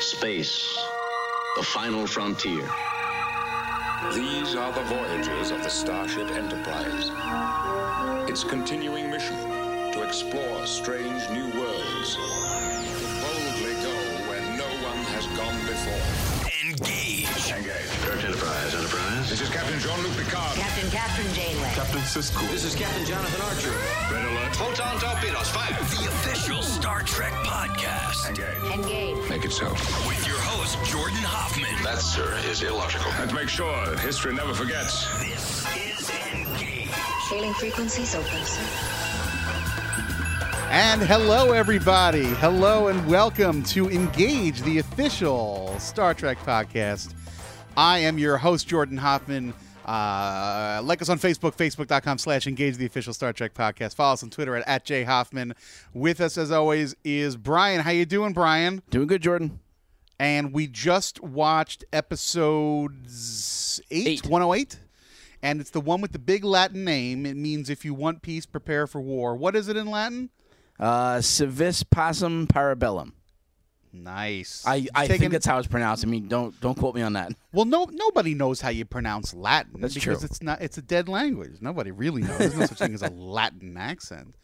Space, the final frontier. These are the voyages of the Starship Enterprise. Its continuing mission to explore strange new worlds, to boldly go where no one has gone before. This is Captain Jean-Luc Picard. Captain Kathryn Janeway. Captain Sisko. This is Captain Jonathan Archer. Red alert. Photon torpedoes. Fire. The official Star Trek podcast. Engage. Engage. Make it so. With your host, Jordan Hoffman. That, sir, is illogical. And make sure history never forgets. This is Engage. Hailing frequencies open, sir. And hello, everybody. Hello, and welcome to Engage, the official Star Trek podcast. I am your host, Jordan Hoffman. Uh, like us on Facebook, facebook.com slash engage the official Star Trek podcast. Follow us on Twitter at, at jhoffman. With us, as always, is Brian. How you doing, Brian? Doing good, Jordan. And we just watched episodes 8, Eight. 108. And it's the one with the big Latin name. It means if you want peace, prepare for war. What is it in Latin? Uh, si vis pacem para bellum. Nice. I, I Taking- think that's how it's pronounced. I mean, don't don't quote me on that. Well, no, nobody knows how you pronounce Latin That's because true. it's not. It's a dead language. Nobody really knows. There's no such thing as a Latin accent.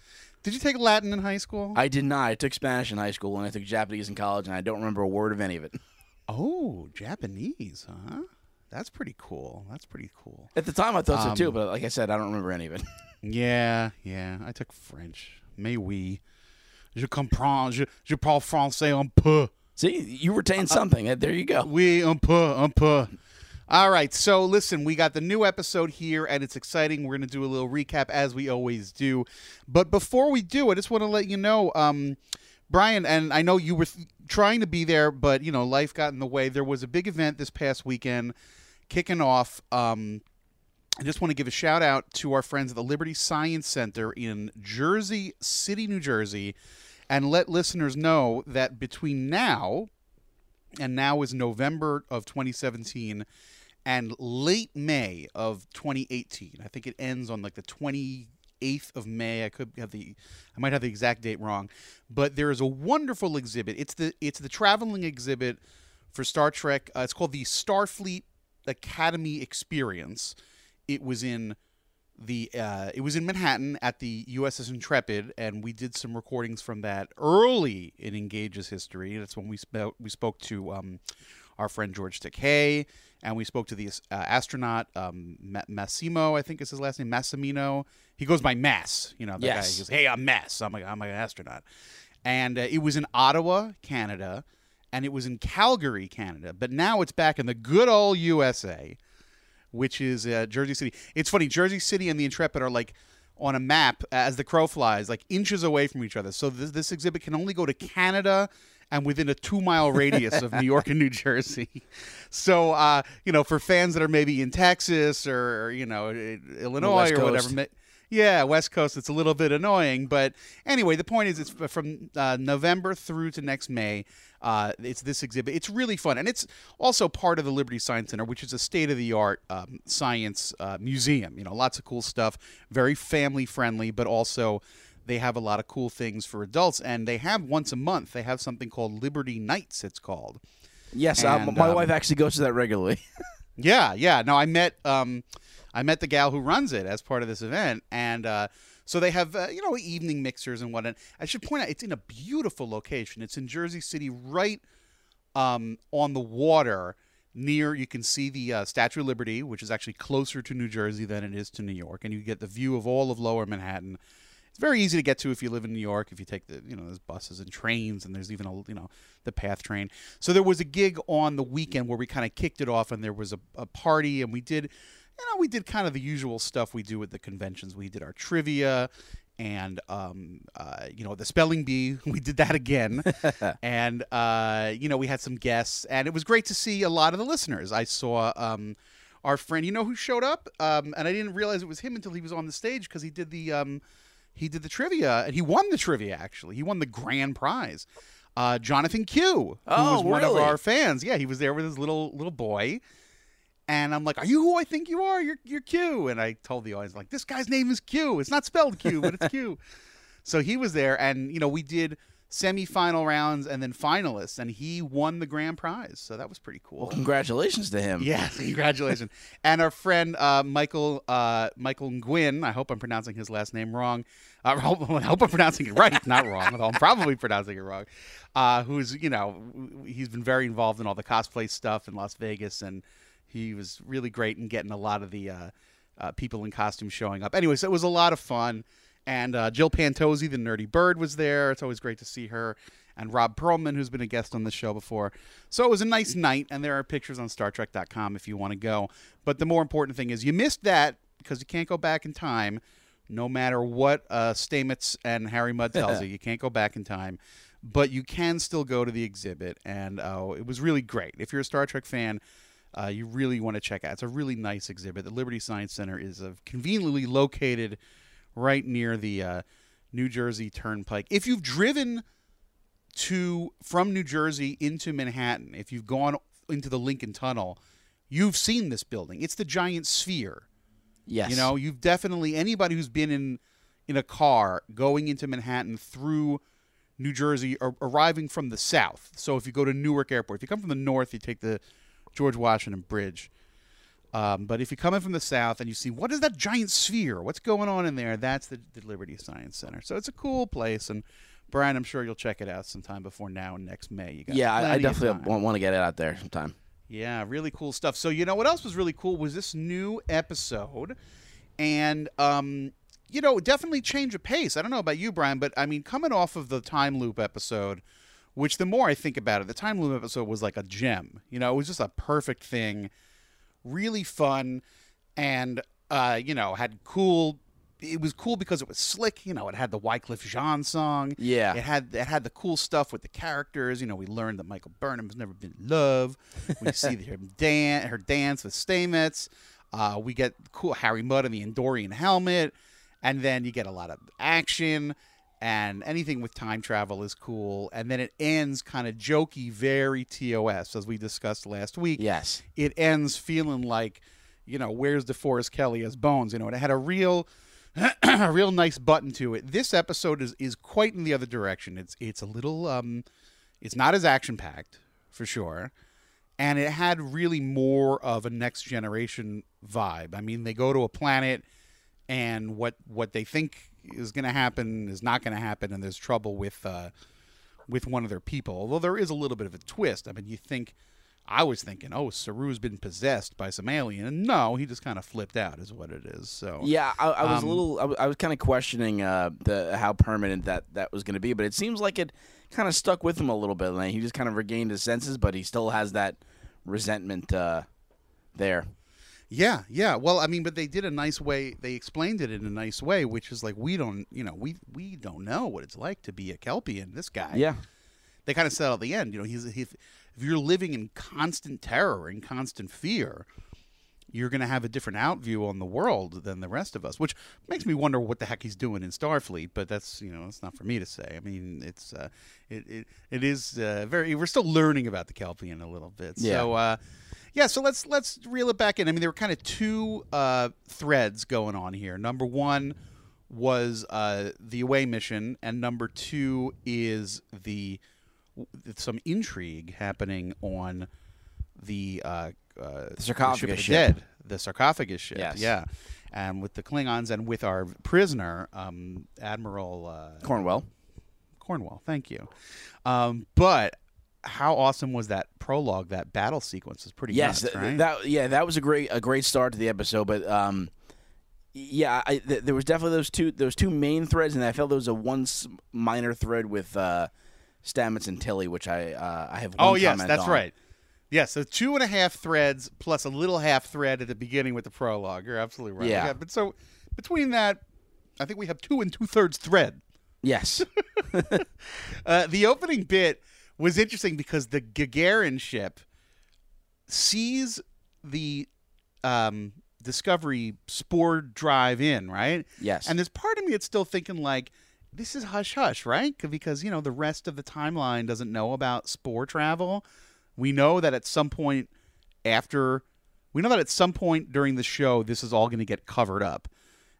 Did you take Latin in high school? I did not. I took Spanish in high school and I took Japanese in college, and I don't remember a word of any of it. oh, Japanese, huh? That's pretty cool. That's pretty cool. At the time, I thought so too, Um, but like I said, I don't remember any of it. Yeah, yeah. I took French. Mais oui. Je comprends. Je, je parle français un peu. See, you retained something. Uh, There you go. Oui, un peu, un peu. All right, so listen, we got the new episode here, and it's exciting. We're going to do a little recap as we always do. But before we do, I just want to let you know, um, Brian, and I know you were th- trying to be there, but you know, life got in the way. There was a big event this past weekend kicking off. Um, I just want to give a shout out to our friends at the Liberty Science Center in Jersey City, New Jersey, and let listeners know that between now and now is November of 2017 and late May of 2018. I think it ends on like the 28th of May. I could have the I might have the exact date wrong, but there is a wonderful exhibit. It's the it's the traveling exhibit for Star Trek. Uh, it's called the Starfleet Academy Experience. It was in the uh, it was in Manhattan at the USS Intrepid, and we did some recordings from that early in Engage's history. That's when we spoke we spoke to um, our friend George Takei, and we spoke to the uh, astronaut um, Ma- Massimo, I think is his last name, Massimino. He goes by Mass, you know. That guy. He goes, "Hey, I'm Mass. I'm a, I'm an astronaut," and uh, it was in Ottawa, Canada, and it was in Calgary, Canada. But now it's back in the good old USA which is uh, Jersey City. It's funny, Jersey City and the Intrepid are like on a map as the crow flies, like inches away from each other. So this, this exhibit can only go to Canada and within a two mile radius of New York and New Jersey. So, uh, you know, for fans that are maybe in Texas or, you know, Illinois or whatever. Yeah, West Coast. It's a little bit annoying, but anyway, the point is, it's from uh, November through to next May. Uh, it's this exhibit. It's really fun, and it's also part of the Liberty Science Center, which is a state-of-the-art um, science uh, museum. You know, lots of cool stuff, very family-friendly, but also they have a lot of cool things for adults. And they have once a month. They have something called Liberty Nights. It's called. Yes, uh, And, my um, wife actually goes to that regularly. Yeah, yeah. No, I met um, I met the gal who runs it as part of this event, and uh, so they have uh, you know evening mixers and whatnot. I should point out it's in a beautiful location. It's in Jersey City, right um, on the water. Near, you can see the uh, Statue of Liberty, which is actually closer to New Jersey than it is to New York, and you get the view of all of Lower Manhattan. It's very easy to get to if you live in New York. If you take the, you know, there's buses and trains, and there's even a, you know, the PATH train. So there was a gig on the weekend where we kind of kicked it off, and there was a, a party, and we did, you know, we did kind of the usual stuff we do at the conventions. We did our trivia, and um, uh, you know the spelling bee. We did that again, and uh, you know we had some guests, and it was great to see a lot of the listeners. I saw um, our friend, you know who showed up, um, and I didn't realize it was him until he was on the stage because he did the um, he did the trivia, and he won the trivia. Actually, he won the grand prize. Uh, Jonathan Q, who Oh, was one of our fans. Yeah, he was there with his little little boy. And I'm like, "Are you who I think you are? You're you're Q." And I told the audience, like, "This guy's name is Q. It's not spelled Q, but it's Q." so he was there, and you know, we did semifinal rounds and then finalists, and he won the grand prize. So that was pretty cool. Well, congratulations to him. Yes, congratulations. and our friend uh, Michael uh, Michael Nguyen, I hope I'm pronouncing his last name wrong. Uh, I hope, I hope I'm pronouncing it right, not wrong. Although I'm probably pronouncing it wrong. Uh, who's you know he's been very involved in all the cosplay stuff in Las Vegas, and he was really great in getting a lot of the uh, uh, people in costumes showing up. Anyway, so it was a lot of fun. And uh, Jill Pantozzi, the nerdy bird, was there. It's always great to see her. And Rob Perlman, who's been a guest on the show before. So it was a nice night, and there are pictures on StarTrek.com if you want to go. But the more important thing is you missed that because you can't go back in time, no matter what uh, Stamets and Harry Mudd tells you. You can't go back in time, but you can still go to the exhibit, and uh, it was really great. If you're a Star Trek fan, uh, you really want to check out. It's a really nice exhibit. The Liberty Science Center is uh, conveniently located right near the uh, New Jersey Turnpike. If you've driven to from New Jersey into Manhattan, if you've gone into the Lincoln Tunnel, you've seen this building. It's the giant sphere. Yes. You know, you've definitely anybody who's been in in a car going into Manhattan through New Jersey or arriving from the south. So if you go to Newark Airport, if you come from the north, you take the George Washington Bridge. Um, but if you come in from the south and you see what is that giant sphere, what's going on in there, that's the, the Liberty Science Center. So it's a cool place, and Brian, I'm sure you'll check it out sometime before now and next May. You got Yeah, I, I definitely want, want to get it out there sometime. Yeah, really cool stuff. So you know what else was really cool was this new episode, and um, you know, definitely change of pace. I don't know about you, Brian, but I mean, coming off of the time loop episode, which the more I think about it, the time loop episode was like a gem. You know, it was just a perfect thing, really fun, and uh, you know, had cool. It was cool because it was slick. You know, it had the Wyclef Jean song. Yeah. It had it had the cool stuff with the characters. You know, we learned that Michael Burnham has never been in love. We see him dan- her dance with Stamets. Uh, we get cool Harry Mudd in the Andorian helmet, and then you get a lot of action. And anything with time travel is cool. And then it ends kind of jokey, very TOS, as we discussed last week. Yes. It ends feeling like, you know, where's DeForest Kelley as Bones? You know, it had a real a real nice button to it. This episode is is quite in the other direction. It's it's a little um it's not as action packed for sure. And it had really more of a next generation vibe. I mean, they go to a planet and what what they think is going to happen is not going to happen and there's trouble with uh with one of their people. Although there is a little bit of a twist. I mean, you think I was thinking, oh, Saru's been possessed by some alien, and no, he just kind of flipped out, is what it is. So Yeah, I, I was Um, a little. I, w- I was kind of questioning uh, the how permanent that that was going to be, but it seems like it kind of stuck with him a little bit. Like he just kind of regained his senses, but he still has that resentment uh, there. Yeah, yeah. Well, I mean, but they did a nice way. They explained it in a nice way, which is like we don't, you know, we we don't know what it's like to be a Kelpian. This guy, Yeah, they kind of said at the end, you know, he's if if you're living in constant terror and constant fear, you're going to have a different outview on the world than the rest of us, which makes me wonder what the heck he's doing in Starfleet. But that's you know, it's not for me to say. I mean, it's uh, it, it it is uh, very. We're still learning about the Kelpian a little bit. Yeah. So. Uh, yeah, so let's let's reel it back in. I mean, there were kind of two uh, threads going on here. Number one was uh, the away mission, and number two is the some intrigue happening on the, uh, uh, the sarcophagus ship the ship. dead, the sarcophagus ship. Yes. Yeah, and with the Klingons and with our prisoner, um, Admiral uh, Cornwell. Cornwall. Thank you. Um, but how awesome was that prologue? That battle sequence was pretty Yes, nuts, right? that yeah, that was a great a great start to the episode. But um, yeah, I, th- there was definitely those two those two main threads, and I felt there was a one minor thread with uh, Stamets and Tilly, which I uh, I have. Oh yes, that's on. right. Yes, so two and a half threads plus a little half thread at the beginning with the prologue. You're absolutely right. Yeah. but so between that, I think we have two and two thirds thread. Yes. Uh, the opening bit was interesting because the Gagarin ship sees the um, Discovery spore drive in, right? Yes. And there's part of me that's still thinking like, this is hush hush, right? Because you know the rest of the timeline doesn't know about spore travel. We know that at some point after, we know that at some point during the show, this is all going to get covered up.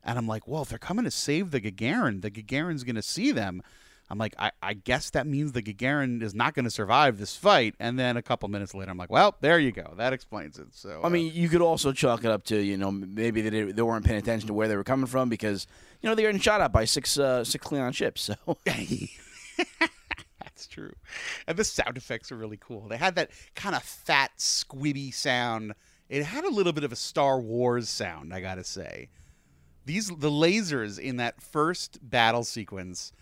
And I'm like, well, if they're coming to save the Gagarin, the Gagarin's going to see them. I'm like, I, I guess that means the Gagarin is not going to survive this fight. And then a couple minutes later, I'm like, well, there you go. That explains it. So I mean, you could also chalk it up to you know maybe they, did- they weren't paying attention to where they were coming from because you know they were getting shot at by six uh, six Klingon ships. So That's true. And the sound effects are really cool. They had that kind of fat, squibby sound. It had a little bit of a Star Wars sound, I gotta say. These the lasers in that first battle sequence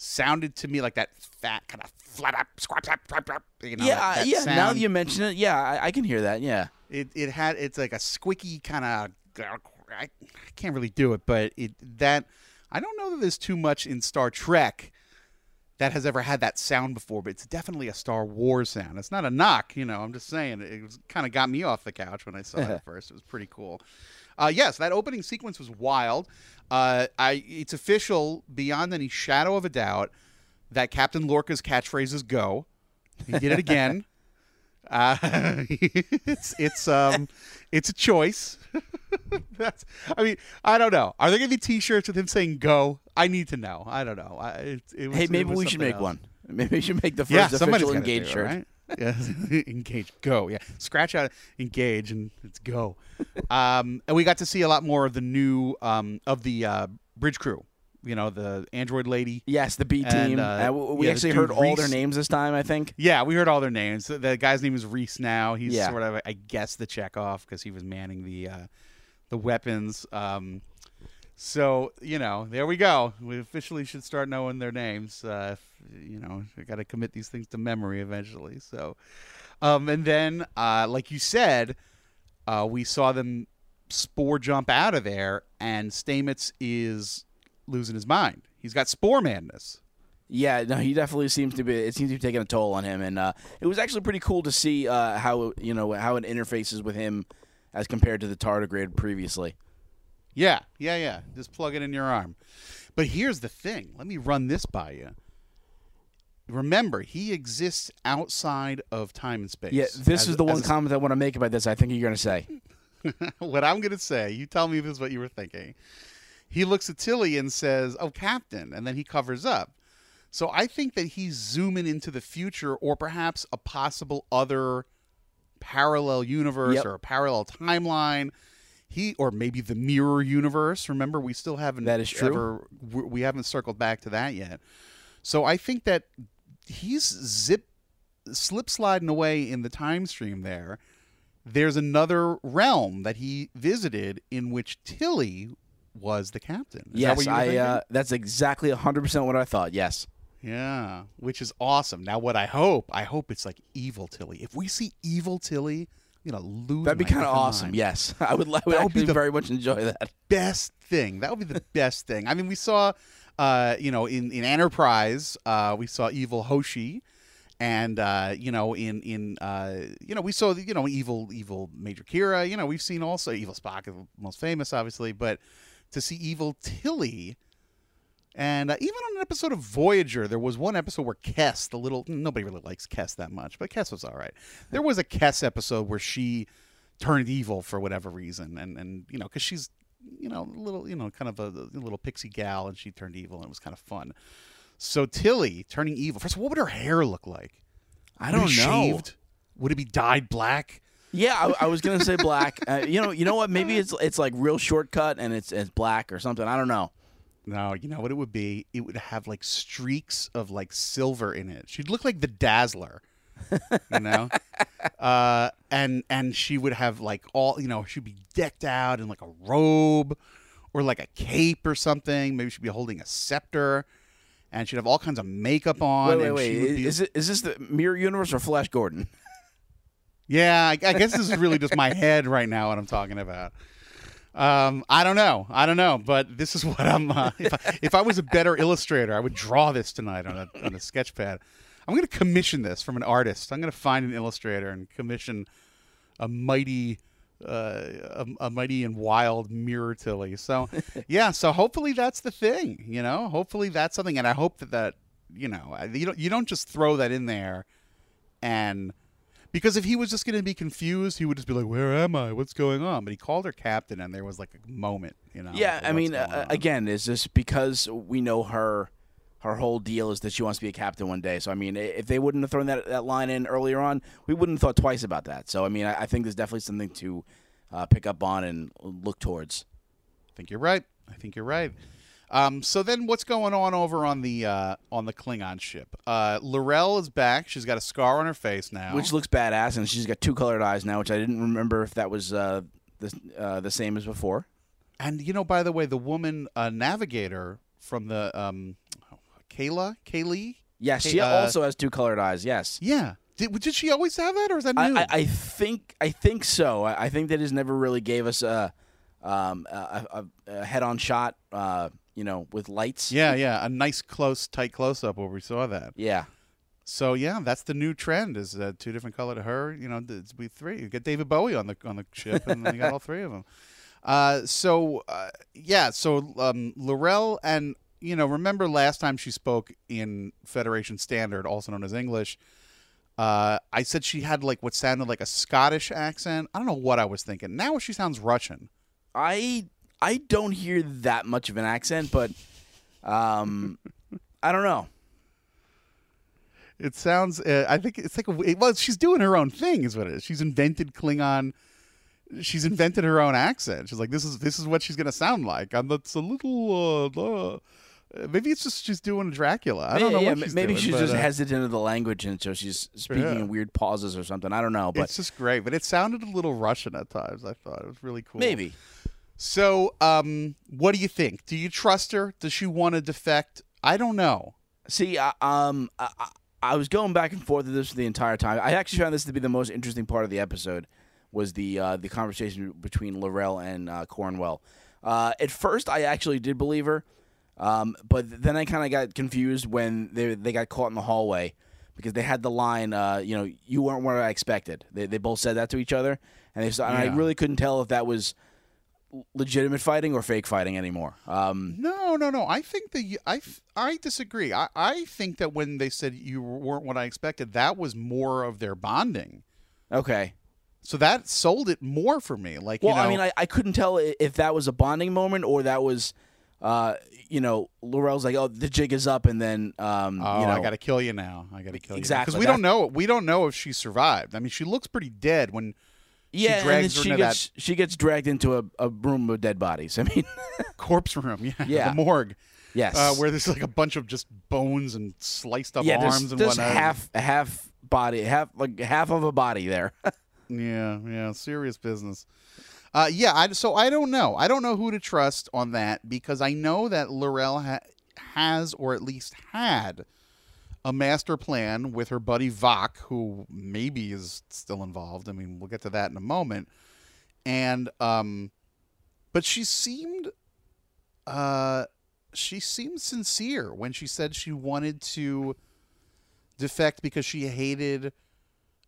sounded to me like that fat kind of flat up, squat, squat, squat, squat, you know, yeah, that, that yeah. Now that you mention it, yeah, I, I can hear that. Yeah. it it had it's like a squicky kind of I, I can't really do it, but it that I don't know that there's too much in Star Trek that has ever had that sound before, but it's definitely a Star Wars sound. It's not a knock, you know. I'm just saying it was, kind of got me off the couch when I saw it first. It was pretty cool. Uh, yes, that opening sequence was wild. Uh, I it's official beyond any shadow of a doubt that Captain Lorca's catchphrase is "Go." He did it again. Uh, it's it's um it's a choice. That's I mean I don't know. Are there gonna be T-shirts with him saying "Go"? I need to know. I don't know. I, it, it was, Hey, maybe we should make else. one. Maybe we should make the first Yeah, official engaged shirt. right? Yeah, engage, go. Yeah, scratch out engage and it's go. um, and we got to see a lot more of the new um of the uh, bridge crew. You know, the android lady. Yes, the B And, team. uh, Uh, we yeah, actually heard all their names this time. I think. Yeah, we heard all their names. The, the guy's name is Rhys now. He's Yeah. sort of, I guess, the Chekhov because he was manning the uh, the weapons. Um, so you know, there we go. We officially should start knowing their names. Uh, if, you know, we got to commit these things to memory eventually. So, um, and then, uh, like you said, uh, we saw them spore jump out of there, and Stamets is losing his mind. He's got spore madness. Yeah, no, he definitely seems to be. It seems to be taking a toll on him, and uh, it was actually pretty cool to see uh, how you know how it interfaces with him as compared to the tardigrade previously. Yeah, yeah, yeah. Just plug it in your arm. But here's the thing. Let me run this by you. Remember, he exists outside of time and space. Yeah, this As- is the one comment I want to make about this. I think you're going to say. what I'm going to say. You tell me if this is what you were thinking. He looks at Tilly and says, "Oh, Captain," and then he covers up. So I think that he's zooming into the future, or perhaps a possible other parallel universe Yep. or a parallel timeline. He or maybe the mirror universe. Remember, we still haven't That is true. ever we haven't circled back to that yet. So I think that he's zip slip sliding away in the time stream there. There's another realm that he visited in which Tilly was the captain. Is yes, were I. Uh, that's exactly 100 percent what I thought. Yes. Yeah, which is awesome. Now, what I hope, I hope it's like evil Tilly. If we see evil Tilly, I'm gonna lose. That'd be kind of awesome. mind. Yes, I would. I would That would be the- very much enjoy that. best thing. That would be the best thing. I mean, we saw, uh, you know, in in Enterprise, uh, we saw evil Hoshi, and uh, you know, in in uh, you know, we saw you know evil evil Major Kira. You know, we've seen also evil Spock, most famous, obviously, but to see evil Tilly. And uh, even on an episode of Voyager, there was one episode where Kes, the little nobody really likes Kes that much, but Kes was all right. There was a Kes episode where she turned evil for whatever reason, and and you know because she's you know a little you know kind of a, a little pixie gal, and she turned evil, and it was kind of fun. So Tilly turning evil. First, of all, what would her hair look like? I don't know. Shaved? Would it be dyed black? Yeah, I, I was gonna say black. Uh, you know, you know what? Maybe it's it's like real shortcut and it's it's black or something. I don't know. No, you know what it would be? It would have like streaks of like silver in it. She'd look like the Dazzler. you know? uh and and she would have like all, you know, she'd be decked out in like a robe or like a cape or something. Maybe she'd be holding a scepter and she'd have all kinds of makeup on Wait, wait, and wait. she would be Is it is this the Mirror Universe or Flash Gordon? Yeah, I, I guess this is really just my head right now what I'm talking about. Um, I don't know. I don't know, but this is what I'm. Uh, if, I, if I was a better illustrator, I would draw this tonight on a on a sketch pad. I'm going to commission this from an artist. I'm going to find an illustrator and commission a mighty, uh, a, a mighty and wild mirror Tilly. So, yeah. So hopefully that's the thing. You know, hopefully that's something, and I hope that that you know you don't you don't just throw that in there and because if he was just going to be confused, he would just be like, "Where am I? What's going on?" But he called her captain, and there was like a moment, you know. Yeah, I mean, uh, again, is this because we know her? Her whole deal is that she wants to be a captain one day. So I mean, if they wouldn't have thrown that that line in earlier on, we wouldn't have thought twice about that. So I mean, I, I think there's definitely something to uh, pick up on and look towards. I think you're right. I think you're right. Um, so then, what's going on over on the uh, on the Klingon ship? Uh, L'Rell is back. She's got a scar on her face now. Which looks badass, and she's got two colored eyes now, which I didn't remember if that was uh, the uh, the same as before. and you know, by the way, the woman uh, navigator from the um, Kayla, Kaylee. Yes, Hey, she uh, also has two colored eyes. Yes, Yeah. Did, did she always have that, or is that new? I, I, I think I think so. I, I think they has never really gave us a um, a, a, a head-on shot, uh, you know, with lights. yeah, yeah, a nice close, tight close up where we saw that. yeah. So yeah, that's the new trend: is uh, two different color to her. You know, it's we three. You get David Bowie on the on the ship, and then you got all three of them. Uh, so uh, yeah, so um, L'Rell and you know, remember last time she spoke in Federation Standard, also known as English. Uh, I said she had like what sounded like a Scottish accent. I don't know what I was thinking. Now she sounds Russian. I I don't hear that much of an accent, but um, I don't know. It sounds. Uh, I think it's like a. Well, she's doing her own thing, is what it is. She's invented Klingon. She's invented her own accent. She's like, this is this is what she's gonna sound like. I'm. It's a little. Uh, uh, maybe it's just she's doing Dracula. I don't know yeah, she's maybe doing, she's but, just uh, hesitant of the language, and so she's speaking Yeah. in weird pauses or something. I don't know, but it's just great, but it sounded a little Russian at times. I thought it was really cool. maybe. So, um, what do you think? Do you trust her? Does she want to defect? I don't know. See, I, um, I, I- was going back and forth with this the entire time. I actually found this to be the most interesting part of the episode was the uh, the conversation between L'Rell and uh, Cornwell. Uh, at first, I actually did believe her, um, but then I kind of got confused when they they got caught in the hallway because they had the line, uh, you know, you weren't what I expected. They they both said that to each other, and they and I really couldn't tell if that was legitimate fighting or fake fighting anymore. Um, No, no, no. I think that you, I, I disagree. I, I think that when they said you weren't what I expected, that was more of their bonding. okay. So that sold it more for me. Like, Well, you know, I mean, I, I couldn't tell if that was a bonding moment or that was, uh, you know, L'Rell's like, oh, the jig is up, and then, um, oh, you know, I got to kill you now. I got to kill you Exactly. because we don't know. We don't know if she survived. I mean, she looks pretty dead when yeah, and then she gets she gets dragged into a, a room of dead bodies. I mean, corpse room. Yeah, Yeah. the morgue. yes, Uh, where there's like a bunch of just bones and sliced up yeah, there's, arms and there's whatnot. half half body, half like half of a body there. Yeah, yeah, serious business. Uh, yeah, I, so I don't know. I don't know who to trust on that because I know that L'Rell ha- has, or at least had, a master plan with her buddy Voq, who maybe is still involved. I mean, we'll get to that in a moment. And, um, but she seemed, uh, she seemed sincere when she said she wanted to defect because she hated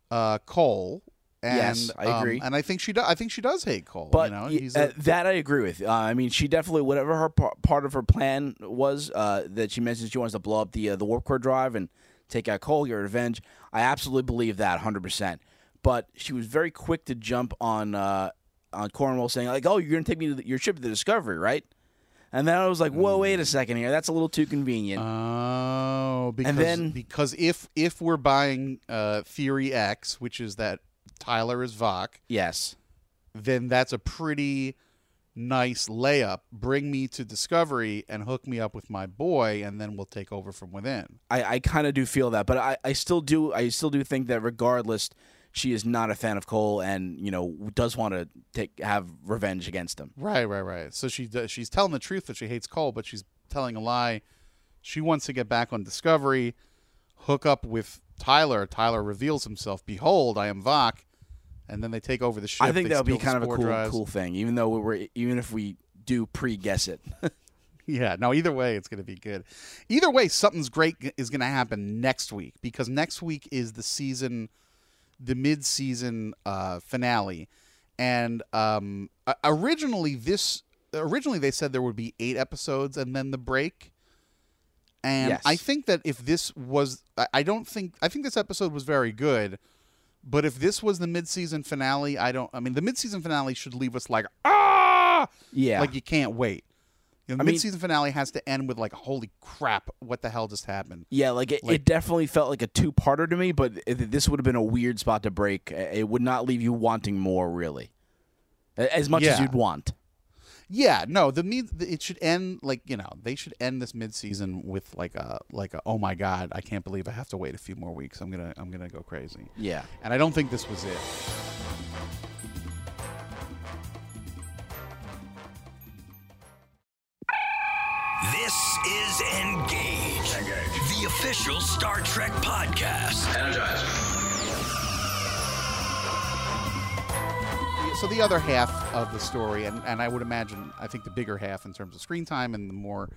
uh, Cole. And, Yes, I um, agree. and I think she does. I think she does hate Cole. But you know, he's uh, a, that I agree with. Uh, I mean, she definitely whatever her par- part of her plan was uh, that she mentioned she wants to blow up the uh, the warp core drive and take out Cole, get revenge. I absolutely believe that, hundred percent. But she was very quick to jump on uh, on Cornwell, saying like, "Oh, you're gonna take me to the, your ship to the Discovery, right?" And then I was like, "Whoa, wait a second here. That's a little too convenient." Oh, because then- because if if we're buying uh, Theory X, which is that Tyler is Voq, yes. then that's a pretty nice layup. Bring me to Discovery and hook me up with my boy, and then we'll take over from within. I, I kind of do feel that, but I, I still do I still do think that regardless, she is not a fan of Cole, and you know does want to take have revenge against him. Right, right, right. So she does, she's telling the truth that she hates Cole, but she's telling a lie. She wants to get back on Discovery, hook up with Tyler. Tyler reveals himself. Behold, I am Voq, and then they take over the ship. I think that would be kind of a cool drives. cool thing, even though we're even if we do pre guess it. Yeah, no, either way, it's going to be good. Either way, something's great is going to happen next week because next week is the season, the mid-season uh, finale, and um, originally this originally they said there would be eight episodes and then the break. And Yes. I think that if this was, I don't think I think this episode was very good, but if this was the mid-season finale, I don't. I mean, the mid-season finale should leave us like ah, yeah, like you can't wait. You know, the I mean- finale has to end with like, "Holy crap! What the hell just happened?" Yeah, like it, Like- it definitely felt like a two-parter to me, but it, this would have been a weird spot to break. It would not leave you wanting more, really, as much as you'd want. Yeah, no, the mid it should end like you know they should end this mid-season with like a like a oh my god I can't believe I have to wait a few more weeks I'm gonna I'm gonna go crazy Yeah, and I don't think this was it. This is Engage, Engage. the official Star Trek podcast. Energize. So the other half of the story, and, and I would imagine, I think the bigger half in terms of screen time and the more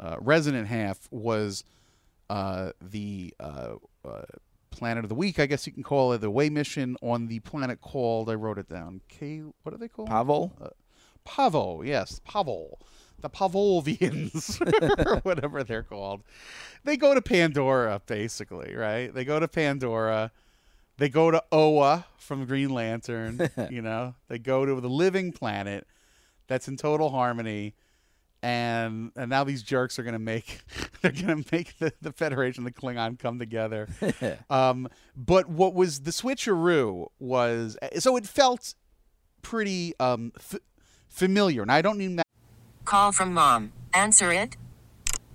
uh, resonant half was uh, the uh, uh, Planet of the Week, I guess you can call it, the way mission on the planet called, I wrote it down, K, what are they called? Pavel. Uh, Pahvo, yes, Pavel. The Pavlovians, or whatever they're called. They go to Pandora, basically, right? They go to Pandora. They go to Oa from Green Lantern. you know, they go to the living planet that's in total harmony. And and now these jerks are gonna make they're gonna make the, the Federation, the Klingon, come together. um, but what was the switcheroo was so it felt pretty um, f- familiar, and I don't mean that. Call from mom. Answer it.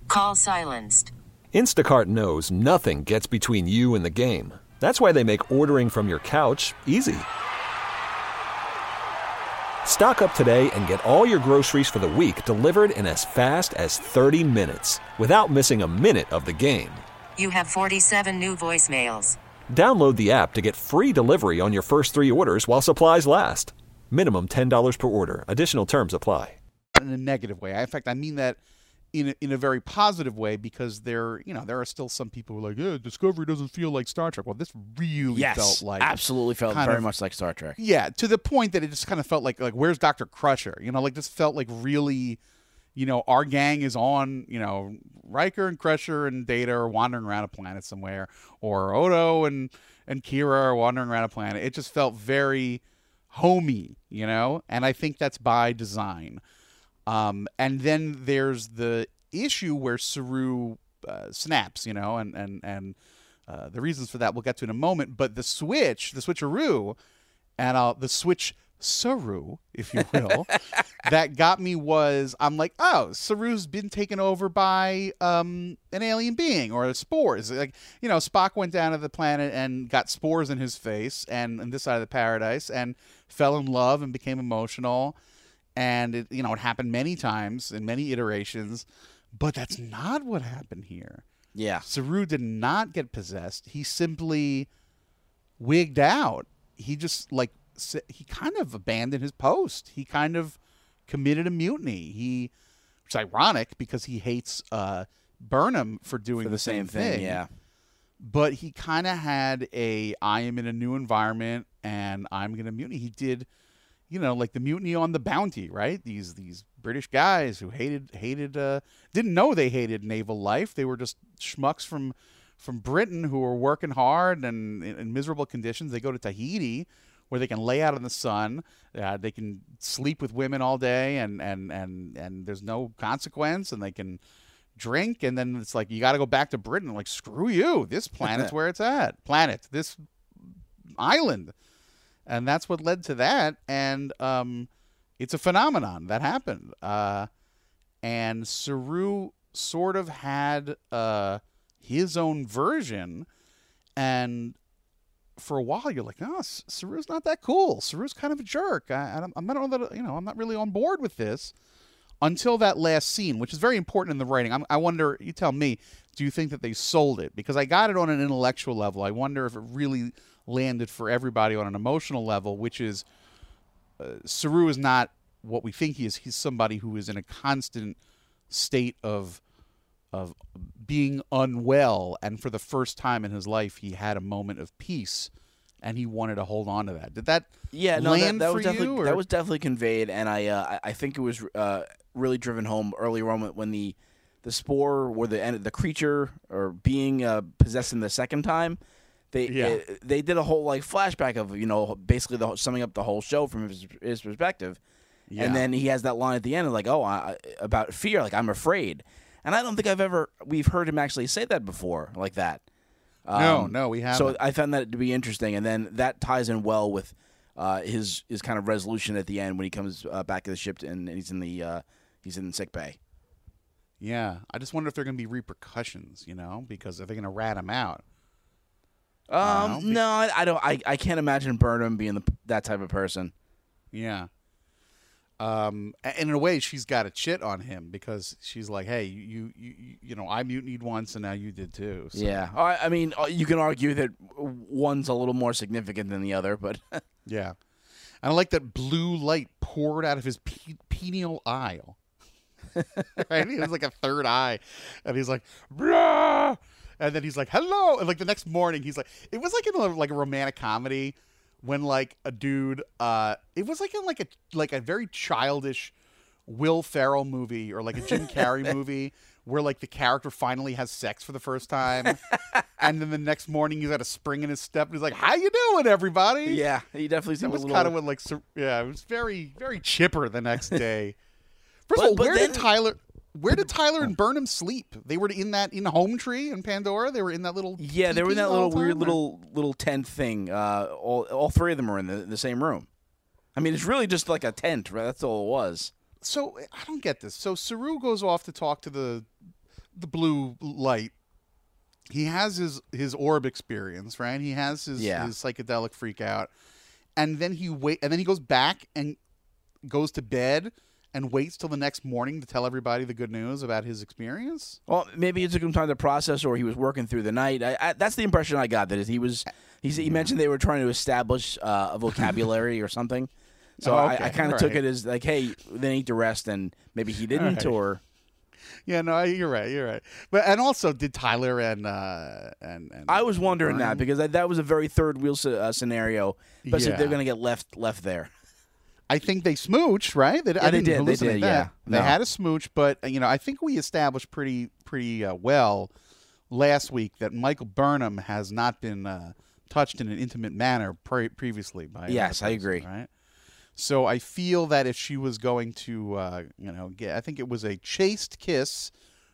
Call silenced. Instacart knows nothing gets between you and the game. That's why they make ordering from your couch easy. Stock up today and get all your groceries for the week delivered in as fast as 30 minutes without missing a minute of the game. You have 47 new voicemails. Download the app to get free delivery on your first three orders while supplies last. Minimum $10 per order. Additional terms apply. in a negative way. In fact, I mean that in a, in a very positive way because there, you know, there are still some people who are like, "Yeah, Discovery doesn't feel like Star Trek." Well, this really yes, felt like absolutely felt very of- much like Star Trek. Yeah, to the point that it just kind of felt like like where's Doctor Crusher? You know, like this felt like really, you know, our gang is on. You know, Riker and Crusher and Data are wandering around a planet somewhere, or Odo and and Kira are wandering around a planet. It just felt very homey, you know, and I think that's by design. Um, and then there's the issue where Saru uh, snaps, you know, and and and uh, the reasons for that we'll get to in a moment. But the switch, the switcheroo, and uh, the switch Saru, if you will, that got me was I'm like, oh, Saru's been taken over by um, an alien being or spores. Like you know, Spock went down to the planet and got spores in his face, and on this side of the paradise, and fell in love and became emotional. And it, you know, it happened many times in many iterations, but that's not what happened here. Yeah, Saru did not get possessed. He simply wigged out. He just like he kind of abandoned his post. He kind of committed a mutiny. He, which is ironic because he hates uh, Burnham for doing for the same thing. Yeah, but he kind of had a I am in a new environment and I'm gonna mutiny. He did, you know, like the mutiny on the Bounty, right? These these British guys who hated hated uh, didn't know they hated naval life. They were just schmucks from from Britain who were working hard and in, in miserable conditions. They go to Tahiti where they can lay out in the sun. Uh, they can sleep with women all day and and and and there's no consequence and they can drink and then it's like you got to go back to britain like screw you this planet's where it's at planet this island and that's what led to that and um it's a phenomenon that happened uh and saru sort of had uh his own version and for a while you're like oh saru's not that cool saru's kind of a jerk i, I don't, i'm not that you know i'm not really on board with this until that last scene, which is very important in the writing. I'm, I wonder, you tell me, do you think that they sold it? Because I got it on an intellectual level. I wonder if it really landed for everybody on an emotional level, which is uh, Saru is not what we think he is. He's somebody who is in a constant state of of being unwell, and for the first time in his life, he had a moment of peace, and he wanted to hold on to that. Did that Yeah, no, that, land that for was definitely you? that was definitely conveyed, and I uh, I think it was uh, really driven home earlier on when- the the spore or the the creature or being uh, possessed in the second time. They Yeah. uh, they did a whole like flashback of you know basically the whole, summing up the whole show from his, his perspective, Yeah. and then he has that line at the end of like oh I, about fear like I'm afraid, and I don't think I've ever we've heard him actually say that before like that. no, Um, no, we haven't. So I found that to be interesting, and then that ties in well with uh, his his kind of resolution at the end when he comes uh, back to the ship and he's in the uh, he's in the sick bay. yeah, I just wonder if there are going to be repercussions, you know, because are they going to rat him out? Um, know, be- no, I, I don't. I, I can't imagine Burnham being the, that type of person. Yeah. Um, a- and in a way, she's got a chit on him because she's like, "Hey, you, you, you, you know, I mutinied once, and now you did too." So, Yeah, I, I mean, uh, you can argue that one's a little more significant than the other, but yeah. And I like that blue light poured out of his pe- pineal eye. right? He has like a third eye, and he's like, "Bruh!" And then he's like, "Hello!" And like the next morning, he's like, it was like in a, like a romantic comedy when like a dude, uh, it was like in like a like a very childish Will Ferrell movie or like a Jim Carrey movie where like the character finally has sex for the first time, and then the next morning he's got a spring in his step, and he's like, "How you doing, everybody?" yeah, he definitely It seemed was a little. kind of what like sur- yeah, it was very very chipper the next day. First But- of all, where did then- Tyler? Where did Tyler and Burnham sleep? They were in that in Home Tree in Pandora. They were in that little yeah, they were in that little weird or- little little tent thing. Uh, all all three of them are in the, the same room. I mean, it's really just like a tent, right? That's all it was. So I don't get this. So Saru goes off to talk to the the blue light. He has his his orb experience, right? He has his Yeah. his psychedelic freak out, and then he wait, and then he goes back and goes to bed and waits till the next morning to tell everybody the good news about his experience. Well, maybe it took him time to process, or he was working through the night. I, I, that's the impression I got. That is, he was. He, he mentioned they were trying to establish uh, a vocabulary or something. So Oh, I, okay. I kind of took right. it as like, hey, they need to rest, and maybe he didn't, right. or Yeah, no, you're right. You're right. But and also, did Tyler and uh and, and I was wondering that because that, that was a very third wheel uh, scenario. Especially if they're going to get left left there. I think they smooched, right? They, I they didn't did, they did, that. yeah. They No. had a smooch, but uh, you know, I think we established pretty pretty uh, well last week that Michael Burnham has not been uh, touched in an intimate manner pre- previously by. Yes, I person, agree. Right. So I feel that if she was going to, uh, you know, get, I think it was a chaste kiss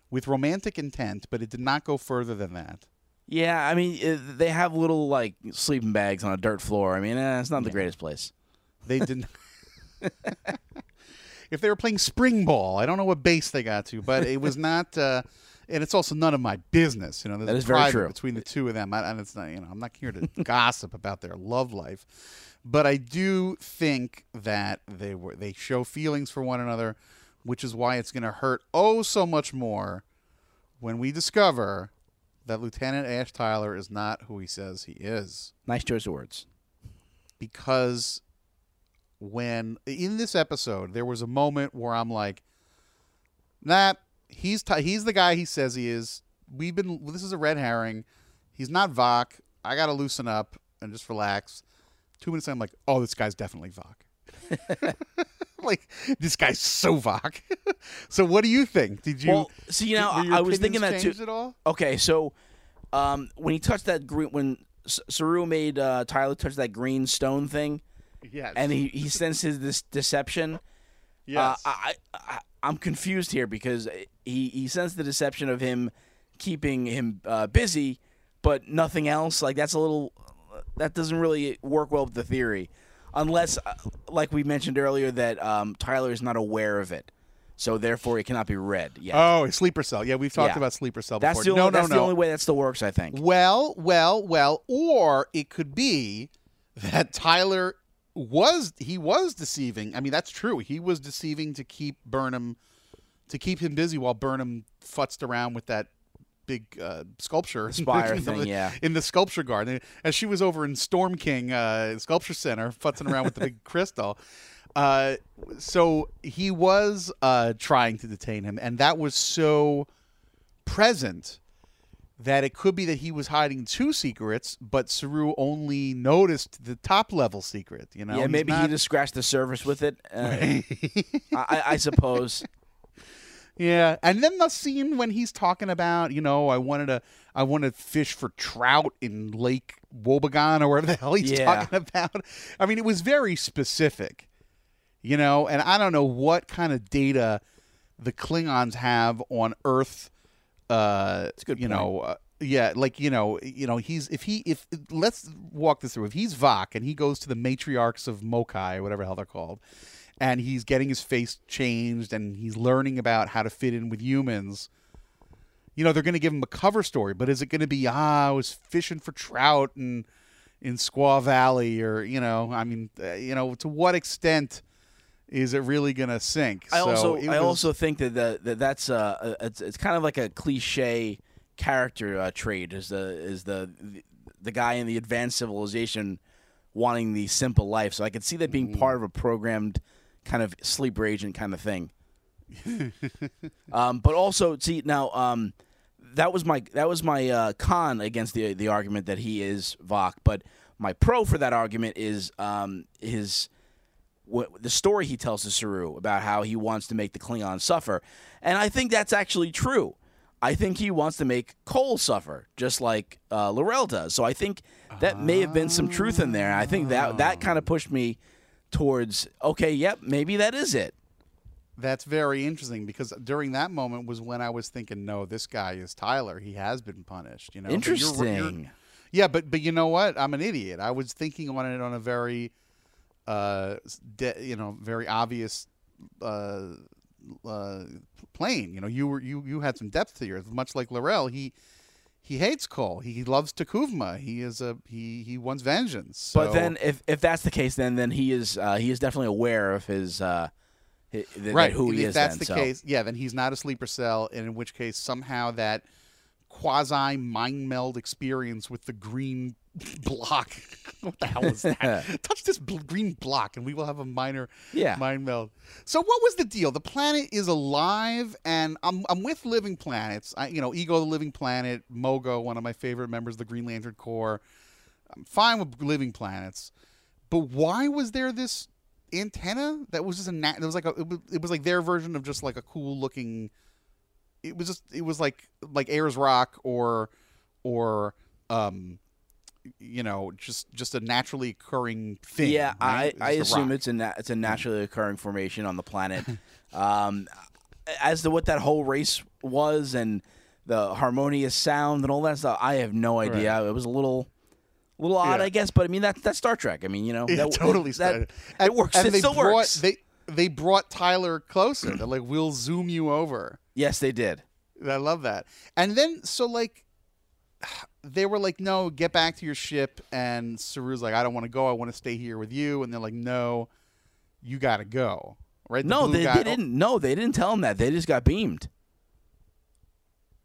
with romantic intent, but it did not go further than that. Yeah, I mean they have little like sleeping bags on a dirt floor. I mean, eh, it's not the greatest place. They didn't. if they were playing spring ball, I don't know what base they got to, but it was not. Uh, and it's also none of my business. You know, That is very true. between the two of them, I- and it's not. You know, I'm not here to gossip about their love life, but I do think that they were they show feelings for one another, which is why it's going to hurt oh so much more when we discover that Lieutenant Ash Tyler is not who he says he is Nice choice of words. because when in this episode there was a moment where I'm like, nah, he's t- he's the guy he says he is. We've been this is a red herring. He's not Voq. I gotta loosen up and just relax. Two minutes in, I'm like, oh, this guy's definitely Voq. like this guy's so Voq. so what do you think? Did you? Well, see, now I was thinking that too. At all? Okay, so um, when he touched that green, when S- Saru made uh, Tyler touch that green stone thing, Yes. and he he senses this deception. yes. Uh, I, I I'm confused here because he he sensed the deception of him keeping him uh, busy, but nothing else. Like that's a little that doesn't really work well with the theory, unless, uh, like we mentioned earlier, that um, Tyler is not aware of it, so therefore it cannot be read. Yeah, oh, a sleeper cell. Yeah, we've talked Yeah. about sleeper cell that's the only no, no, that's no. the only way that still works. I think. Well, well, well, or it could be that Tyler was he was deceiving. I mean, that's true. He was deceiving to keep Burnham to keep him busy while Burnham futzed around with that big uh, sculpture Spire thing, yeah. in the sculpture garden. And she was over in Storm King uh, Sculpture Center, futzing around with the big crystal. Uh, so he was uh, trying to detain him, and that was so present that it could be that he was hiding two secrets, but Saru only noticed the top level secret. You know, yeah, maybe he just scratched the surface with it. Uh, I, I, suppose. Yeah, and then the scene when he's talking about, you know, I wanted to, I wanted to fish for trout in Lake Wobegon or whatever the hell he's Yeah. talking about. I mean, it was very specific, you know, and I don't know what kind of data the Klingons have on Earth. Uh, a good you point. know, uh, yeah, like you know, you know, he's if he if let's walk this through. If he's Voq and he goes to the matriarchs of Mo'Kai, or whatever the hell they're called, and he's getting his face changed and he's learning about how to fit in with humans. You know, they're going to give him a cover story, but is it going to be ah, I was fishing for trout in in Squaw Valley, or you know, I mean, uh, you know, to what extent is it really going to sink? I So also I was- also think that the, that that's uh a- it's, it's kind of like a cliche character uh, trait is the is the the guy in the advanced civilization wanting the simple life. So I could see that being Mm. part of a programmed kind of sleeper agent kind of thing. um, but also see now um, that was my that was my uh, con against the the argument that he is Voq, but my pro for that argument is um, his what, the story he tells to Saru about how he wants to make the Klingons suffer, and I think that's actually true. I think he wants to make Kol suffer, just like uh, L'Rell does. So I think that may have been some truth in there. I think that that kind of pushed me towards okay, yep, maybe that is it. That's very interesting because during that moment was when I was thinking, no, this guy is Tyler. He has been punished. You know, But you're- you're- Interesting. yeah, but but you know what? I'm an idiot. I was thinking on it on a very, uh, de- you know, very obvious, uh, uh, plane. You know, you were you you had some depth to yours. Much like L'Rell, he he hates Kol. He loves T'Kuvma. He is a he he wants vengeance. But then, if if that's the case, then then he is uh, he is definitely aware of his uh, right who he if is. If that's then, the so. case yeah then he's not a sleeper cell and in which case somehow that quasi mind meld experience with the green block. What the hell is that? Touch this bl- green block and we will have a minor Yeah. mind meld. So what was the deal? The planet is alive and i'm, I'm with living planets. I, you know ego the living planet mogo one of my favorite members of the green lantern corps. I'm fine with living planets. But why was there this antenna that was just a na- it was like a it was, it was like their version of just like a cool looking it was just it was like like Ayers Rock or or um you know just just a naturally occurring thing Yeah, right? I, I assume rock. it's a na- it's a naturally occurring formation on the planet. um, as to what that whole race was and the harmonious sound and all that stuff, I have no idea. It was a little. A little odd, Yeah. I guess, but I mean that's that's Star Trek. I mean, you know, yeah, that, totally that, it works. and it they still brought, works. they they brought Tyler closer they're like we'll zoom you over yes, they did. I love that. And then so like they were like, no, get back to your ship. And Saru's like, I don't want to go. I want to stay here with you. And they're like, no, you got to go. Right? The No, they, guy- they didn't. No, they didn't tell him that. They just got beamed.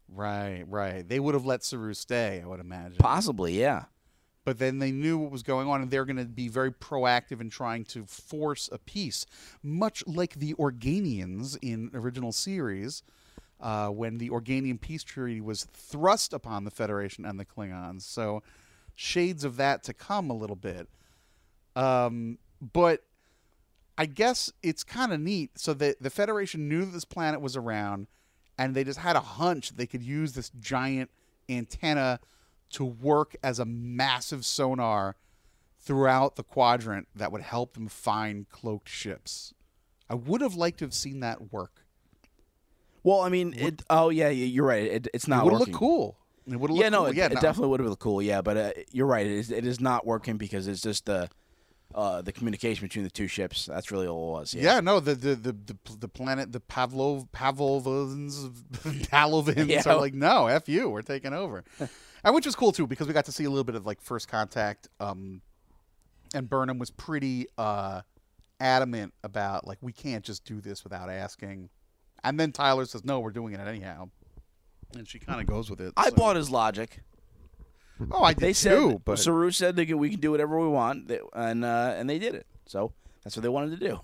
Right, right. They would have let Saru stay, I would imagine. Possibly, yeah. but then they knew what was going on and they're going to be very proactive in trying to force a peace much like the organians in original series uh, when the organian peace treaty was thrust upon the federation and the klingons so shades of that to come a little bit um, but i guess it's kind of neat so the, the federation knew that this planet was around and they just had a hunch they could use this giant antenna to work as a massive sonar throughout the quadrant that would help them find cloaked ships. I would have liked to have seen that work. Well, I mean, it. Oh, yeah, you're right. It, it's It not would have working. cool. It would Yeah, no, cool. it, yeah, it no. definitely would have looked cool. Yeah, but uh, you're right. It is. It is not working because it's just the uh, the communication between the two ships. That's really all it was. Yeah. Yeah, no, the the the the, the planet, the Pavlov Pavlovans, Pavlovans Yeah. are like, no, f you, we're taking over, and which was cool too because we got to see a little bit of like first contact. Um, and Burnham was pretty uh, adamant about like we can't just do this without asking, and then Tyler says, no, we're doing it anyhow. and she kind of goes with it. I so- bought his logic. Oh, I did They said but Saru said they could, we can do whatever we want, and uh, and they did it. So that's what they wanted to do.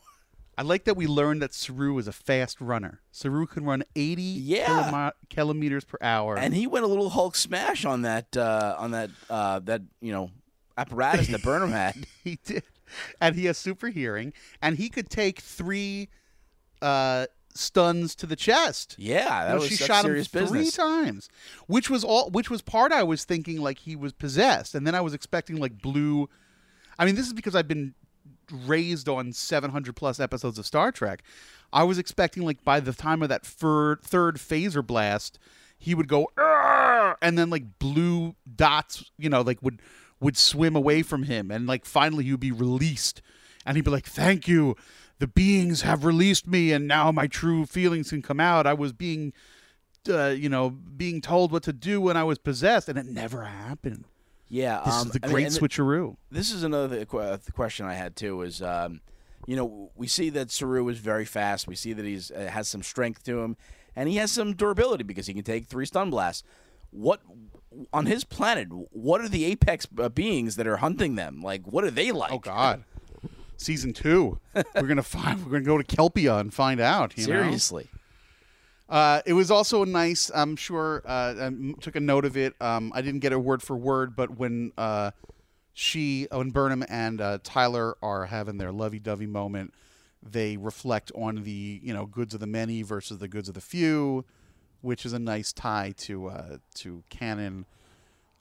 I like that we learned that Saru is a fast runner. Saru can run 80 Yeah. kilome- kilometers per hour. And he went a little Hulk smash on that uh, on that uh, that you know apparatus that Burnham had. he did. And he has super hearing, and he could take three uh, stuns to the chest. Yeah, that You know, was she shot serious him three business. times, which was all. Which was part I was thinking like he was possessed, and then I was expecting like blue. I mean, this is because I've been raised on 700 plus episodes of Star Trek. I was expecting like by the time of that fir- third phaser blast, he would go "Arr!" and then like blue dots, you know, like would would swim away from him, and like finally he would be released, and he'd be like, "Thank you." The beings have released me, and now my true feelings can come out. I was being uh, you know, being told what to do when I was possessed, and it never happened. Yeah, This um, is the I mean, great and th- switcheroo. This is another qu- uh, question I had too. Is um, you know we see that Saru is very fast. We see that he's uh, has some strength to him, and he has some durability because he can take three stun blasts. What on his planet? What are the apex uh, beings that are hunting them? Like, what are they like? Oh God, season two. we're gonna find. We're gonna go to Kelpia and find out. You know? Seriously. Uh, it was also a nice. I'm sure. Uh, I m- took a note of it. Um, I didn't get it word for word, but when uh, she, when Burnham and uh, Tyler are having their lovey-dovey moment, they reflect on the you know goods of the many versus the goods of the few, which is a nice tie to uh, to canon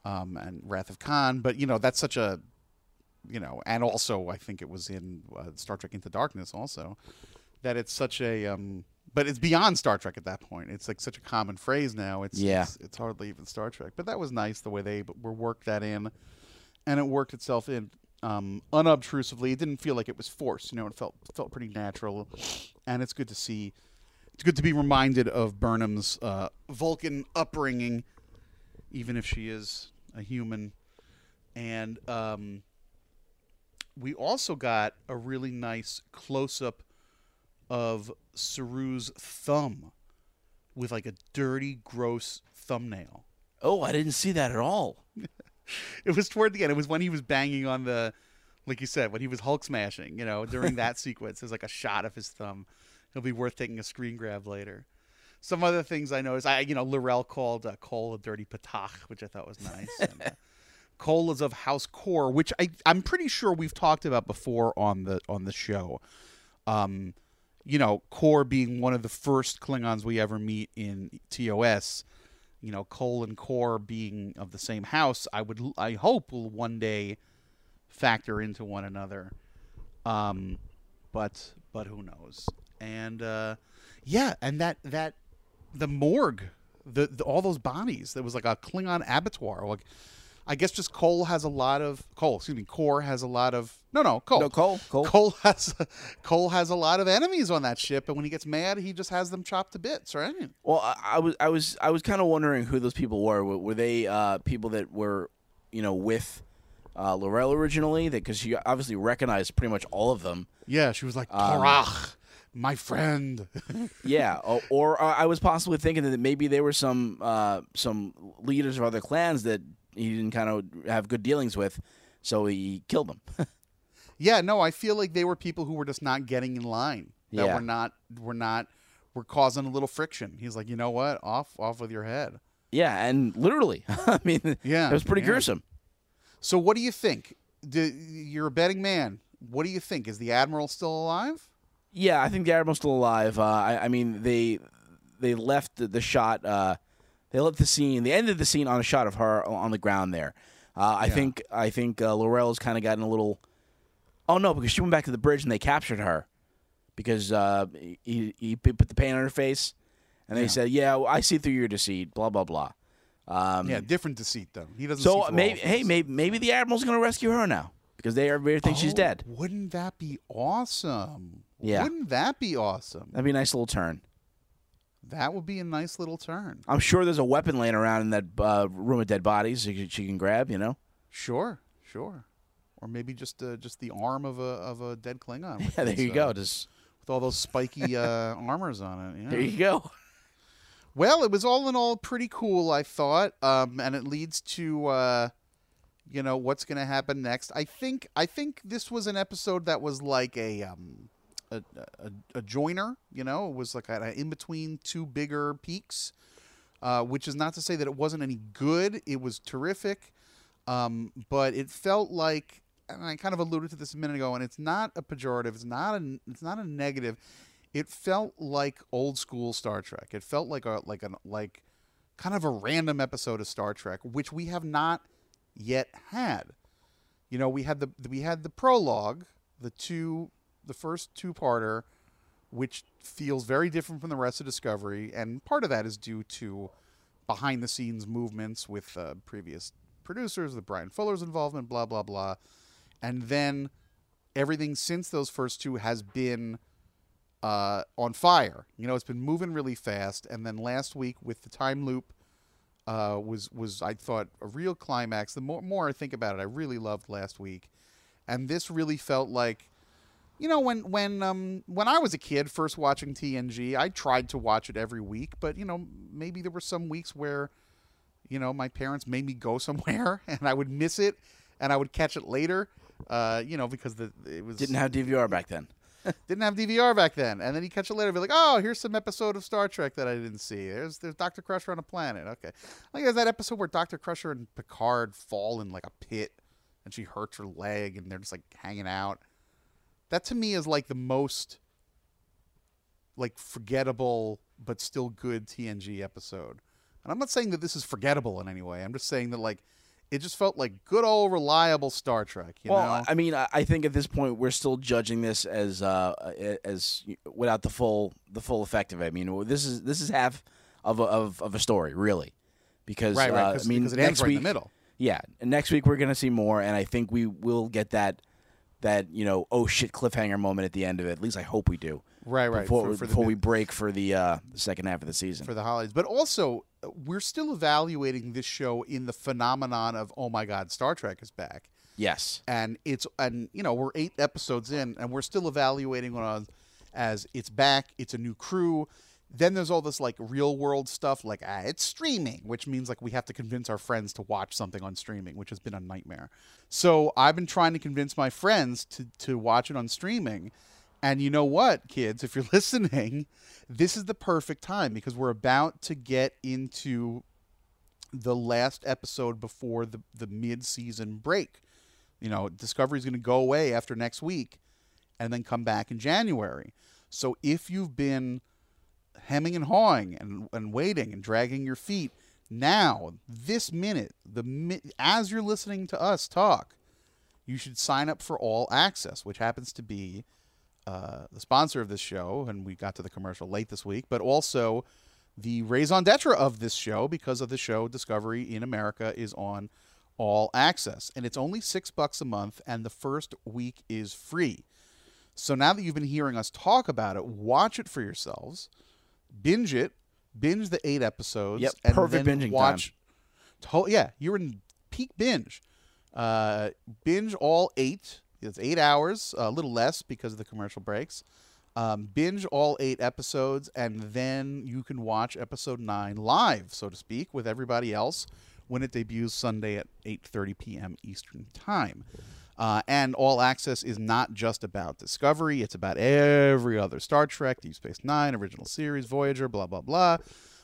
um, and Wrath of Khan. But you know that's such a you know, and also I think it was in uh, Star Trek Into Darkness also that it's such a um but it's beyond Star Trek at that point. It's like such a common phrase now. It's Yeah. it's, it's hardly even Star Trek. But that was nice the way they were worked that in, and it worked itself in um, unobtrusively. It didn't feel like it was forced. You know, it felt felt pretty natural, and it's good to see. It's good to be reminded of Burnham's uh, Vulcan upbringing, even if she is a human, and um, we also got a really nice close up of Saru's thumb with like a dirty, gross thumbnail. Oh, I didn't see that at all. It was toward the end. It was when he was banging on the, like you said, when he was Hulk smashing. You know, during that sequence, there's like a shot of his thumb. It'll be worth taking a screen grab later. Some other things I noticed, I you know, L'Rell called uh, Kol a dirty p'tahk, which I thought was nice. and, uh, Kol is of House Kor, which I I'm pretty sure we've talked about before on the on the show. Um, you know, Kor being one of the first Klingons we ever meet in TOS. You know, Kol and Kor being of the same house, I would I hope will one day factor into one another. Um, but but who knows? And uh, yeah, and that that the morgue, the, the all those bodies. There was like a Klingon abattoir. Like, I guess just Kol has a lot of Kol. Excuse me, Kor has a lot of no no Kol No, Kol, Kol. Kol has Kol has a lot of enemies on that ship, and when he gets mad, he just has them chopped to bits, right? Well, I, I was I was I was kind of wondering who those people were. Were, were they uh, people that were, you know, with uh, L'Rell originally? Because she obviously recognized pretty much all of them. Yeah, she was like Um, my friend. Yeah, or, or uh, I was possibly thinking that maybe there were some uh, some leaders of other clans that he didn't kind of have good dealings with, so he killed them. yeah, no, I feel like they were people who were just not getting in line. That Yeah. were not were not were causing a little friction. He's like, you know what? Off off with your head. yeah, and literally, I mean, Yeah, it was pretty yeah. gruesome. So what do you think? Do, you're a betting man. What do you think? Is the admiral still alive? Yeah, I think the admiral's still alive. Uh, I, I mean, they they left the, the shot. Uh, they left the scene. They ended the scene on a shot of her on the ground there. Uh, I Yeah. think I think uh, L'Rell's kind of gotten a little. Oh no, because she went back to the bridge and they captured her because uh, he, he put the paint on her face, and they Yeah. said, "Yeah, well, I see through your deceit." Blah blah blah. Um, yeah, different deceit though. He doesn't. So maybe, hey, maybe maybe the admiral's going to rescue her now because they everybody thinks she's Oh, dead. Wouldn't that be awesome? Yeah. Wouldn't that be awesome? That'd be a nice little turn. That would be a nice little turn. I'm sure there's a weapon laying around in that uh, room of dead bodies she, can- she can grab. You know. Sure, sure. Or maybe just uh, just the arm of a of a dead Klingon. Yeah, there you uh, go. Just With all those spiky uh, armors on it. Yeah. there you go. Well, it was all in all pretty cool, I thought, um, and it leads to uh, you know what's going to happen next. I think I think this was an episode that was like a um, a, a, a joiner. You know, it was like in between two bigger peaks, uh, which is not to say that it wasn't any good. It was terrific, um, but it felt like. And I kind of alluded to this a minute ago, and it's not a pejorative. It's not a. It's not a negative it felt like old school Star Trek. It felt like a like an like kind of a random episode of Star Trek, which we have not yet had. You know, we had the we had the prologue, the two the first two parter, which feels very different from the rest of Discovery, and part of that is due to behind the scenes movements with uh, previous producers, with Bryan Fuller's involvement, blah blah blah, and then everything since those first two has been uh, on fire. You know, it's been moving really fast, and then last week with the time loop uh, was was I thought a real climax. The more more I think about it, I really loved last week, and this really felt like. You know, when when um when I was a kid, first watching TNG, I tried to watch it every week, but you know maybe there were some weeks where, you know, my parents made me go somewhere and I would miss it, and I would catch it later. Uh, you know, because the it was Didn't have DVR back then. didn't have DVR back then, and then you catch it later, and be like, "Oh, here's some episode of Star Trek that I didn't see. There's there's Doctor Crusher on a planet. Okay, like there's that episode where Doctor Crusher and Picard fall in like a pit, and she hurts her leg, and they're just like hanging out. That to me is like the most like forgettable but still good TNG episode. And I'm not saying that this is forgettable in any way. I'm just saying that like it just felt like good old reliable Star Trek. You well, know? I mean, I I think at this point we're still judging this as uh, as without the full the full effect of it. I mean, this is this is half of a, of, of a story, really, because right, right. uh, I mean, next ends right week, in the middle. yeah, and next week we're gonna see more, and I think we will get that that you know oh shit cliffhanger moment at the end of it. At least I hope we do. Right, right, Before, for- for before we break for the uh, the second half of the season. for the holidays. But also, we're still evaluating this show in the phenomenon of oh my god, Star Trek is back, yes. and it's and you know we're eight episodes in, and we're still evaluating on as it's back, it's a new crew. Then there's all this like real world stuff, like ah, it's streaming, which means like we have to convince our friends to watch something on streaming, which has been a nightmare. So I've been trying to convince my friends to to watch it on streaming. And you know what, kids, if you're listening, this is the perfect time because we're about to get into the last episode before the, the mid season break. You know, Discovery's going to go away after next week and then come back in January. So if you've been hemming and hawing and, and waiting and dragging your feet, now, this minute, the as you're listening to us talk, you should sign up for All Access, which happens to be uh, the sponsor of this show, and we got to the commercial late this week, but also the raison d'etre of this show because of the show Discovery in America is on All Access, and it's only six bucks a month, and the first week is free. So now that you've been hearing us talk about it, watch it for yourselves, binge it, binge the eight episodes, Yep, and perfect then binging watch. To- yeah, you're in peak binge. Uh, binge all eight. It's eight hours, a little less because of the commercial breaks. Um, binge all eight episodes, and then you can watch episode nine live, so to speak, with everybody else when it debuts Sunday at 8:30 p.m. Eastern Time. Uh, and All Access is not just about Discovery; it's about every other Star Trek, Deep Space Nine, original series, Voyager, blah blah blah,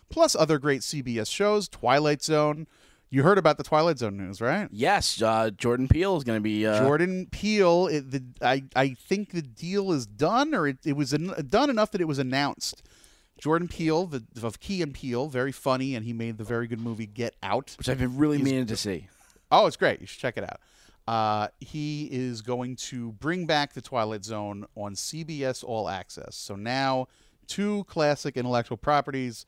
plus other great CBS shows, Twilight Zone. You heard about the Twilight Zone news, right? Yes, uh, Jordan Peele is going to be. Uh, Jordan Peele. It, the, I I think the deal is done, or it, it was done enough that it was announced. Jordan Peele, the of Key and Peele, very funny, and he made the very good movie Get Out. which I've been really meaning to see. Oh, it's great. You should check it out. Uh, he is going to bring back the Twilight Zone on CBS All Access. So now, two classic intellectual properties,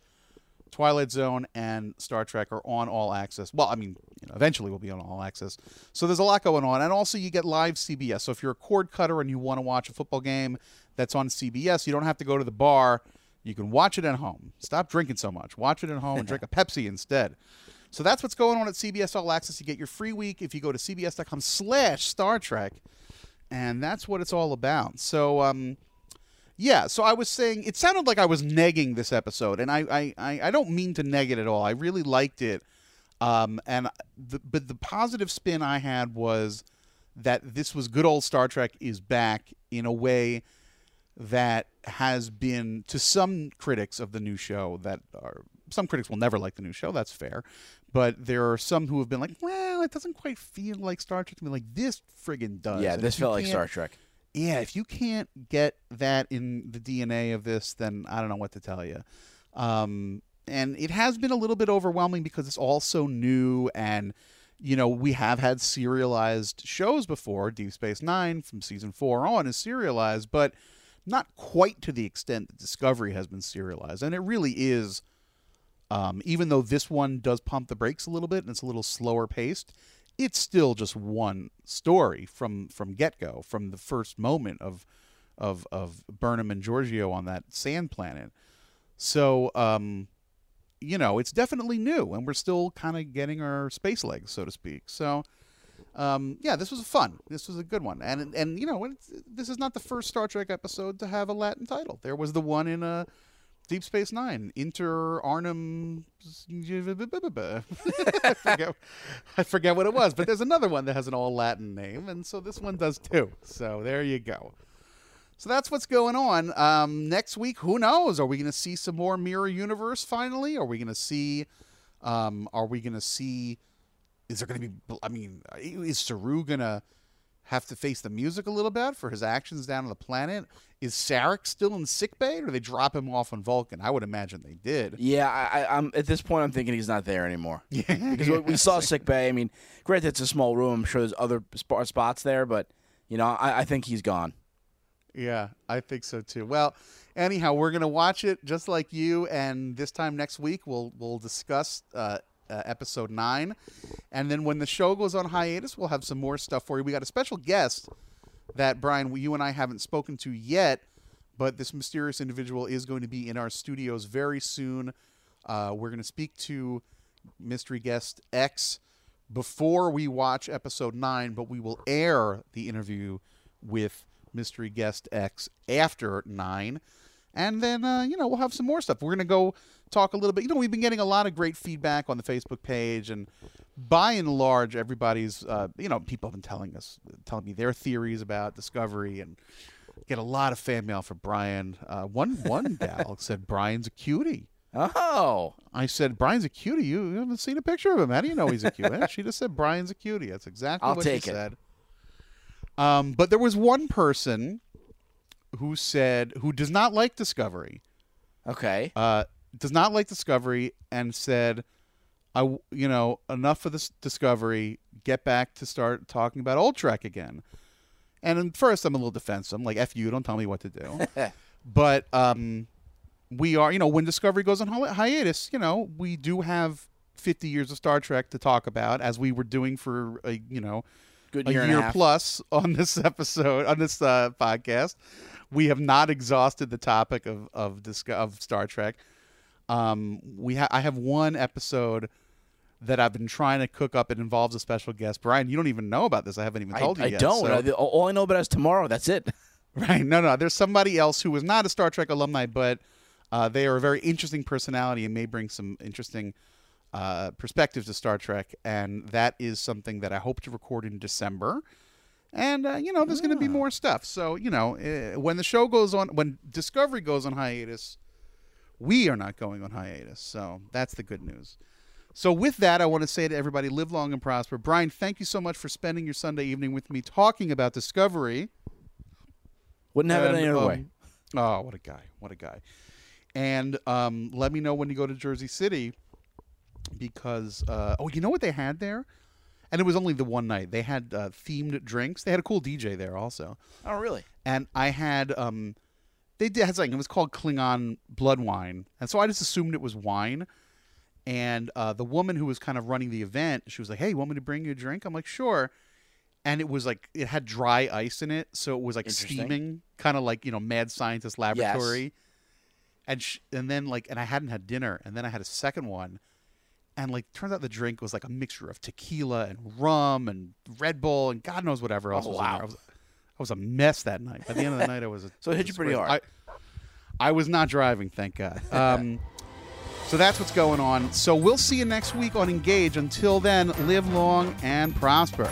Twilight Zone and Star Trek, are on All Access. Well, I mean, you know, eventually will be on All Access. So there's a lot going on, and also you get live CBS. So if you're a cord cutter and you want to watch a football game that's on CBS, you don't have to go to the bar. You can watch it at home. Stop drinking so much. Watch it at home and drink a Pepsi instead. So that's what's going on at CBS All Access. You get your free week if you go to cbs.com slash Star Trek. And that's what it's all about. So, um, Yeah, so I was saying it sounded like I was negging this episode, and I I, I, don't mean to neg it at all. I really liked it, um, and the, but the positive spin I had was that this was good old Star Trek is back in a way that has been to some critics of the new show that are some critics will never like the new show. That's fair, but there are some who have been like, well, it doesn't quite feel like Star Trek to me. Like this friggin' does. Yeah, And this felt like Star Trek. yeah, if you can't get that in the DNA of this, then I don't know what to tell you. Um, and it has been a little bit overwhelming because it's all so new, and you know we have had serialized shows before. Deep Space Nine from season four on is serialized, but not quite to the extent that Discovery has been serialized, and it really is. Um, even though this one does pump the brakes a little bit and it's a little slower paced, it's still just one story from from get go, from the first moment of of of Burnham and Georgiou on that sand planet. So, um, you know, it's definitely new, and we're still kind of getting our space legs, so to speak. So, um, yeah, this was fun. This was a good one, and and you know, this is not the first Star Trek episode to have a Latin title. There was the one in uh, Deep Space Nine, Inter Arnhem. I forget, I forget what it was, but there's another one that has an all Latin name, and so this one does too. So there you go. So that's what's going on. Um, next week, who knows? Are we going to see some more Mirror Universe finally? Are we going to see? Um, are we going to see? Is there going to be? I mean, is Saru going to have to face the music a little bit for his actions down on the planet? Is Sarek still in sickbay, or did they drop him off on Vulcan? I would imagine they did. Yeah, I, I'm at this point. I'm thinking he's not there anymore. Yeah, because we- we saw sickbay. I mean, granted, it's a small room. I'm sure there's other sp- spots there, but you know, I, I think he's gone. Yeah, I think so too. Well, anyhow, we're gonna watch it just like you, and this time next week we'll we'll discuss uh, uh, episode nine, and then when the show goes on hiatus, we'll have some more stuff for you. We got a special guest that Brian, you and I haven't spoken to yet, but this mysterious individual is going to be in our studios very soon. Uh, we're going to speak to mystery guest X before we watch episode nine, but we will air the interview with mystery guest X after nine. And then, uh, you know, we'll have some more stuff. We're going to go talk a little bit. You know, we've been getting a lot of great feedback on the Facebook page. And by and large, everybody's, uh, you know, people have been telling us, telling me their theories about Discovery and get a lot of fan mail for Brian. Uh, one, one gal said, Brian's a cutie. Oh, I said, Brian's a cutie. You, you haven't seen a picture of him. How do you know he's a cutie? she just said, Brian's a cutie. That's exactly I'll what take she it. said. Um, but there was one person who said, who does not like Discovery, okay. uh, does not like Discovery, and said, I you know, enough of this Discovery. Get back to start talking about old Trek again. And at first, I'm a little defensive. I'm like, "F you! Don't tell me what to do." but um, we are, you know, when Discovery goes on hi- hiatus, you know, we do have 50 years of Star Trek to talk about, as we were doing for a, you know, Good a year year, and a half. plus on this episode on this uh, podcast. We have not exhausted the topic of of of Star Trek. Um, we ha- I have one episode that I've been trying to cook up. It involves a special guest. Brian, you don't even know about this. I haven't even I, told you I yet. don't. so- I- all I know about is tomorrow. That's it. Right. No, no. There's somebody else who was not a Star Trek alumni, but uh, they are a very interesting personality and may bring some interesting uh, perspectives to Star Trek. And that is something that I hope to record in December. And, uh, you know, there's going to be more stuff. So, you know, uh, when the show goes on, when Discovery goes on hiatus, we are not going on hiatus. So that's the good news. So, with that, I want to say to everybody live long and prosper. Brian, thank you so much for spending your Sunday evening with me talking about Discovery. Wouldn't have it any other um, way. Oh, what a guy! What a guy! And um, let me know when you go to Jersey City, because uh, oh, you know what they had there, and it was only the one night. They had uh, themed drinks. They had a cool DJ there also, Oh, really? and I had um, they did had something. It was called Klingon blood wine, and so I just assumed it was wine. And uh, the woman who was kind of running the event, she was like, "Hey, you want me to bring you a drink?" I'm like, "Sure." And it was like it had dry ice in it, so it was like steaming, kind of like you know, mad scientist laboratory. And sh- and then like, and I hadn't had dinner, and then I had a second one, and like, turns out the drink was like a mixture of tequila and rum and Red Bull and God knows whatever else Oh, was in wow. there. I was, I was a mess that night. By the end of the night, I was. A, So it hit you pretty hard. I, I was not driving, thank God. Um, so that's what's going on. So we'll see you next week on Engage. Until then, live long and prosper.